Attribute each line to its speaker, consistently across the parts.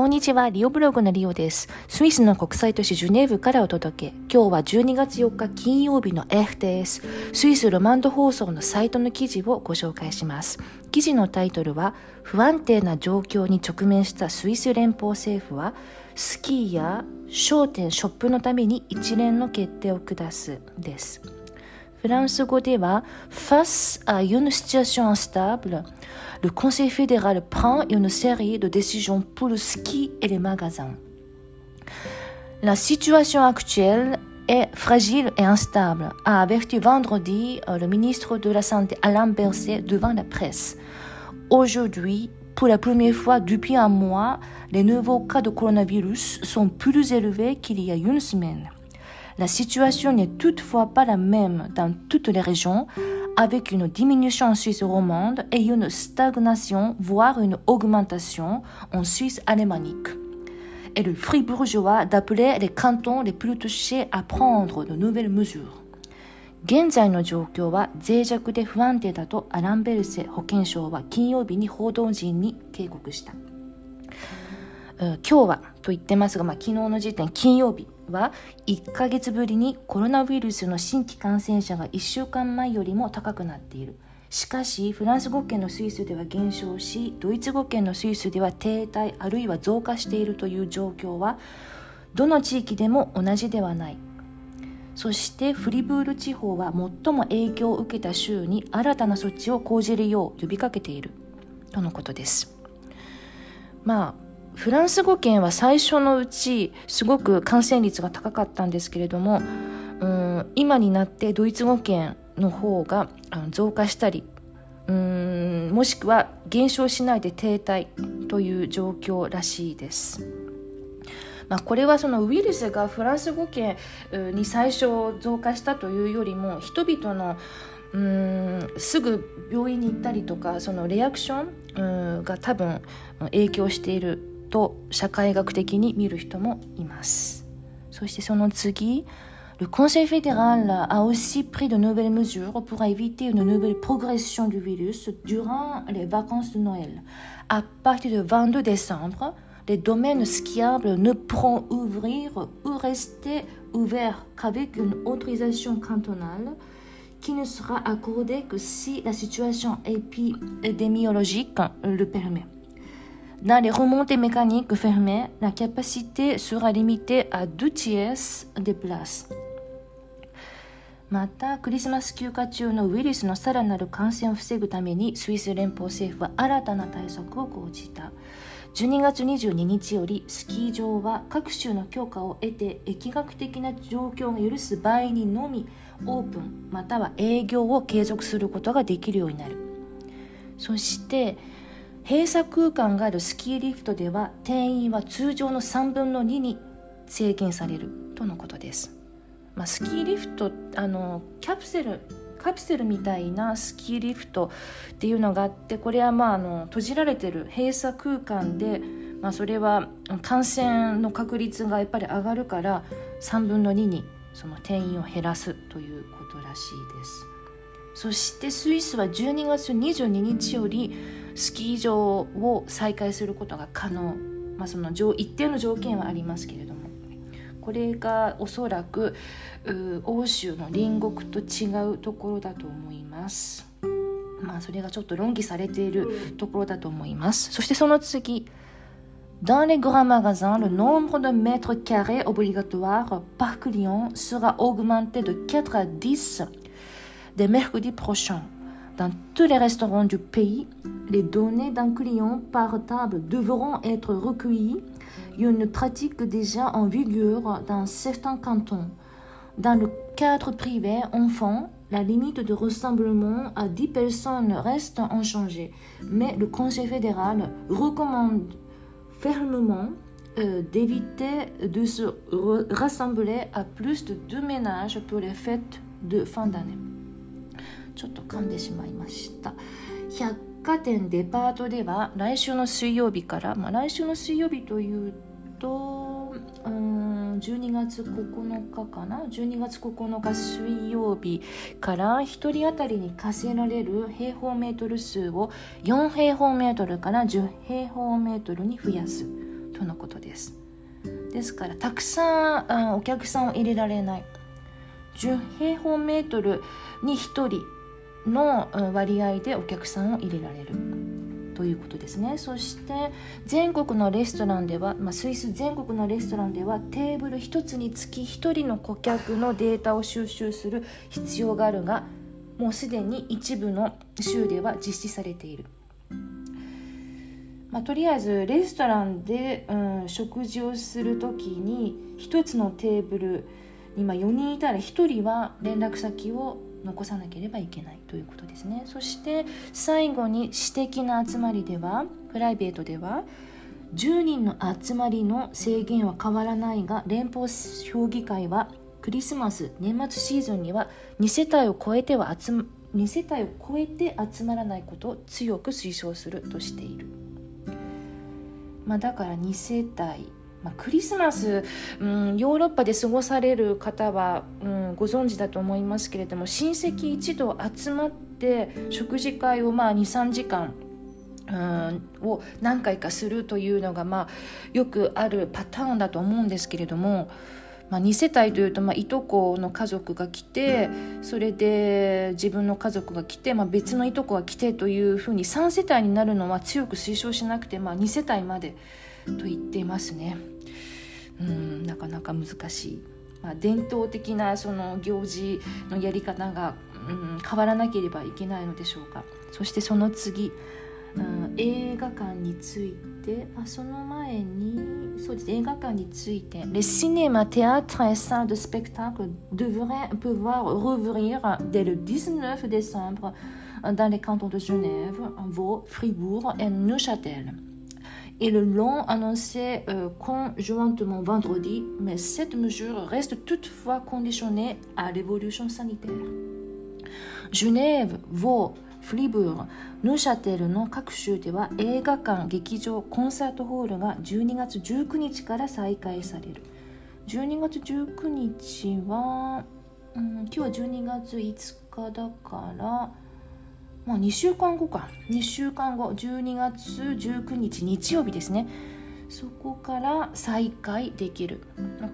Speaker 1: こんにちは、リオブログのリオです。スイスの国際都市ジュネーブからお届け。今日は12月4日金曜日の FTS、スイスロマンド放送のサイトの記事をご紹介します。記事のタイトルは、不安定な状況に直面したスイス連邦政府は、スキーや商店、ショップのために一連の決定を下すです。フランス語では、face à une situation instable, le Conseil fédéral prend une série de décisions pour le ski et les magasins. La situation actuelle est fragile et instable, a averti vendredi le ministre de la Santé Alain Berset devant la presse. Aujourd'hui, pour la première fois depuis un mois, les nouveaux cas de coronavirus sont plus élevés qu'il y a une semaine. La situation n'est toutefois pas la même dans toutes les régions, avec une diminution en Suisse romande et une stagnation, voire une augmentation en Suisse alémanique. Et le fribourgeois d'appeler les cantons les plus touchés à prendre de nouvelles mesures. 現在の状況は脆弱で不安定だとアランベルセ保健相は金曜日に報道陣に警告した。今日はと言ってますが、まあ、昨日の時点金曜日 は1ヶ月ぶりにコロナウイルスの新規感染者が1週間前よりも高くなっている。しかし、フランス語圏のスイスでは減少し、ドイツ語圏のスイスでは停滞あるいは増加しているという状況は、どの地域でも同じではない。そしてフリブール地方は最も影響を受けた州に新たな措置を講じるよう呼びかけているとのことです。まあフランス語圏は最初のうちすごく感染率が高かったんですけれどもうん今になってドイツ語圏の方が増加したりうんもしくは減少しないで停滞という状況らしいです。まあ、これはそのウイルスがフランス語圏に最初増加したというよりも人々のうんすぐ病院に行ったりとかそのリアクションが多分影響していると社会学的に見る人もいます。そしてその次、Le Conseil fédéral a aussi pris de nouvelles mesures pour éviter une nouvelle progression du virus durant les vacances de Noël. À partir du 22 décembre, les domaines skiables ne pourront ouvrir ou rester ouverts qu'avec une autorisation cantonale qui ne sera accordée que si la situation épidémiologique le permet. Dans les remontées mécaniques fermées, la capacité sera limitée à deux tiers des places. また、クリスマス休暇中のウイルスのさらなる感染を防ぐために、スイス連邦政府は新たな対策を講じた。12月22日より、スキー場は各州の許可を得て、疫学的な状況が許す場合にのみ、オープンまたは営業を継続することができるようになる。そして、閉鎖空間があるスキーリフトでは定員は通常の3分の2に制限されるとのことです、まあ、スキーリフトあのキャプセルカプセルみたいなスキーリフトっていうのがあってこれはまああの閉じられてる閉鎖空間で、まあ、それは感染の確率がやっぱり上がるから3分の2にその定員を減らすということらしいです。そしてスイスは12月22日よりスキー場を再開することが可能、まあ、その一定の条件はありますけれどもこれがおそらく欧州の隣国と違うところだと思います。まあそれがちょっと論議されているところだと思います。そしてその次。Dans les grands magasins, le nombre de mètres carrés obligatoires par client sera augmenté de 4 à 10 dès mercredi prochain. Dans tous les restaurants du pays, les données d'un client par table devront être recueillies, une pratique déjà en vigueur dans certains cantons. Dans le cadre privé enfant, la limite de rassemblement à 10 personnes reste inchangée, mais le Conseil fédéral recommande fermement euh, d'éviter de se rassembler à plus de deux ménages pour les fêtes de fin d'année. ちょっと噛んでしまいました。百貨店デパートでは来週の水曜日から、まあ、来週の水曜日というとうん12月9日かな？12月9日水曜日から1人当たりに課せられる平方メートル数を4平方メートルから10平方メートルに増やすとのことです。ですからたくさんお客さんを入れられない。10平方メートルに1人の割合でお客さんを入れられるということですねそして全国のレストランでは、まあ、スイス全国のレストランではテーブル1つにつき1人の顧客のデータを収集する必要があるがもうすでに一部の州では実施されている。まあ、とりあえずレストランで、うん、食事をする時に1つのテーブルに、まあ、4人いたら1人は連絡先を残さなければいけないということですね。そして最後に私的な集まりではプライベートでは10人の集まりの制限は変わらないが連邦評議会はクリスマス年末シーズンには2世帯を超えては集2世帯を超えて集まらないことを強く推奨するとしている、まあ、だから2世帯まあ、クリスマス、うん、ヨーロッパで過ごされる方は、うん、ご存知だと思いますけれども親戚一同集まって食事会を23時間うん、を何回かするというのが、まあ、よくあるパターンだと思うんですけれども、まあ、2世帯というと、まあ、いとこの家族が来てそれで自分の家族が来て、まあ、別のいとこが来てというふうに3世帯になるのは強く推奨しなくて、まあ、2世帯まで。と言っていますね。うんなかなか難しい、まあ、伝統的なその行事のやり方が、うん、変わらなければいけないのでしょうかそしてその次、うん、映画館についてあその前にそうです映画館について Les cinémas, théâtres et salles de spectacle devraient pouvoir rouvrir dès le 19 décembre dans les cantons de Genève, Vaud, Fribourg et Neuchâtel et le l'ont annoncé euh, conjointement vendredi, mais cette mesure reste toutefois conditionnée à l'évolution sanitaire. Genève, Vaud, Fribourg, Neuchâtel の各州では映画館、劇場、コンサートホールが12月19日から再開される。12月19日は、うん、今日は12月5日だから、まあ、2週間後か。2週間後。12月19日日曜日ですね。そこから再開できる。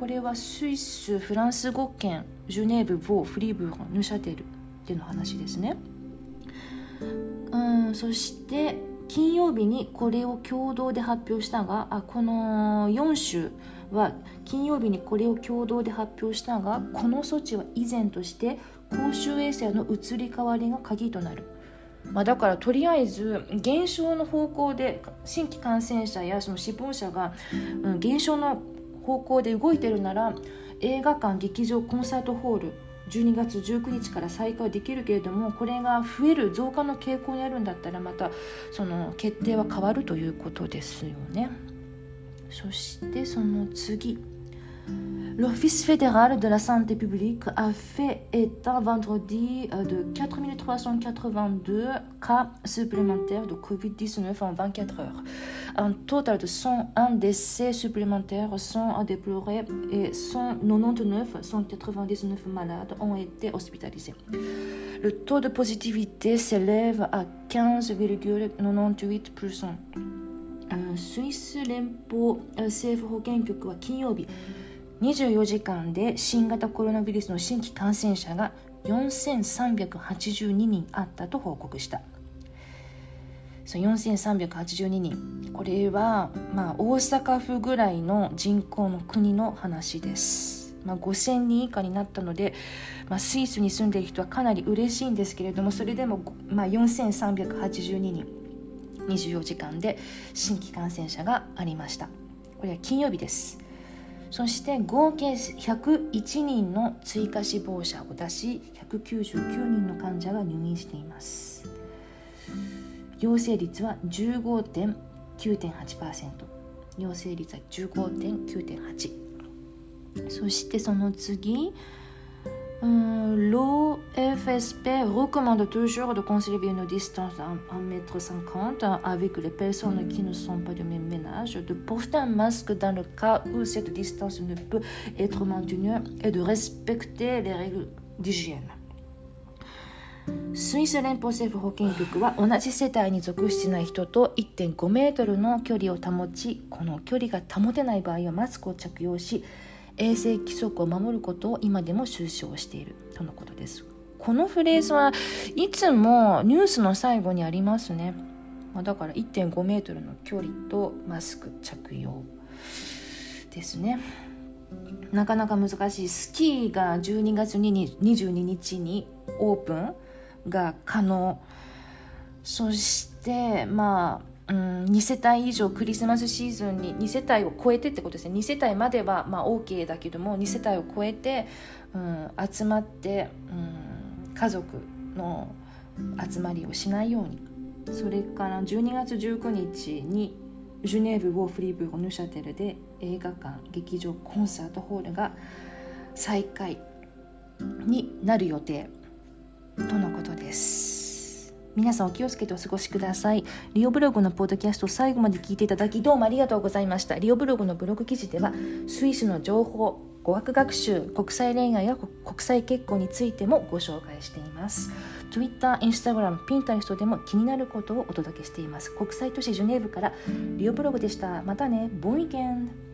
Speaker 1: これはスイスフランス語圏ジュネーブボーフリーブルヌシャテルでの話ですね。うんそして金曜日にこれを共同で発表したがあこの4州は金曜日にこれを共同で発表したがこの措置は以前として公衆衛生の移り変わりが鍵となる。まあ、だからとりあえず減少の方向で新規感染者やその死亡者が、うん、減少の方向で動いてるなら映画館劇場コンサートホール12月19日から再開できるけれどもこれが増える増加の傾向にあるんだったらまたその決定は変わるということですよね。そしてその次 L'Office fédéral de la santé publique a fait état vendredi euh, de 4382 cas supplémentaires de Covid-19 en 24 heures. Un total de 101 décès supplémentaires sont à déplorer et 199, 199 malades ont été hospitalisés. Le taux de positivité s'élève à 15,98%. スイス連邦政府保健局は金曜日 24時間で新型コロナウイルスの新規感染者が4382人あったと報告した。そう4382人これは、まあ、大阪府ぐらいの人口の国の話です、まあ、5000人以下になったので、まあ、スイスに住んでいる人はかなり嬉しいんですけれどもそれでも、まあ、4382人24時間で新規感染者がありました。これは金曜日です。そして合計101人の追加死亡者を出し199人の患者が入院しています。陽性率は15.9.8%陽性率は15.9.8そしてその次 FSP recommande toujours de conserver une distance à 1m50 avec les personnes qui ne sont pas du même ménage, de porter un masque dans le cas où cette distance ne peut être maintenue et de respecter les règles d'hygiène. スイス連邦政府保健局は同じ世帯に属してない人と1.5メートルの距離を保ちこの距離が保てない場合はマスクを着用し衛生規則を守ることを今でも推奨しているとのことですこのフレーズはいつもニュースの最後にありますね。まだから1.5メートルの距離とマスク着用ですね。なかなか難しい。スキーが12月22日にオープンが可能。そしてまあ、うん、2世帯以上クリスマスシーズンに2世帯を超えてってことですね。2世帯まではまあ OK だけども2世帯を超えて、うん、集まって、うん、家族の集まりをしないように。それから12月19日にジュネーブ・ウォーフリーブ・ヌシャテルで映画館劇場コンサートホールが再開になる予定とのことです。皆さんお気をつけてお過ごしください。リオブログのポッドキャスト最後まで聞いていただきどうもありがとうございました。リオブログのブログ記事ではスイスの情報語学学習国際恋愛や国際結婚についてもご紹介しています。Twitter、Instagram、Pinterest でも気になることをお届けしています。国際都市ジュネーブからリオブログでした。またねボンイケン。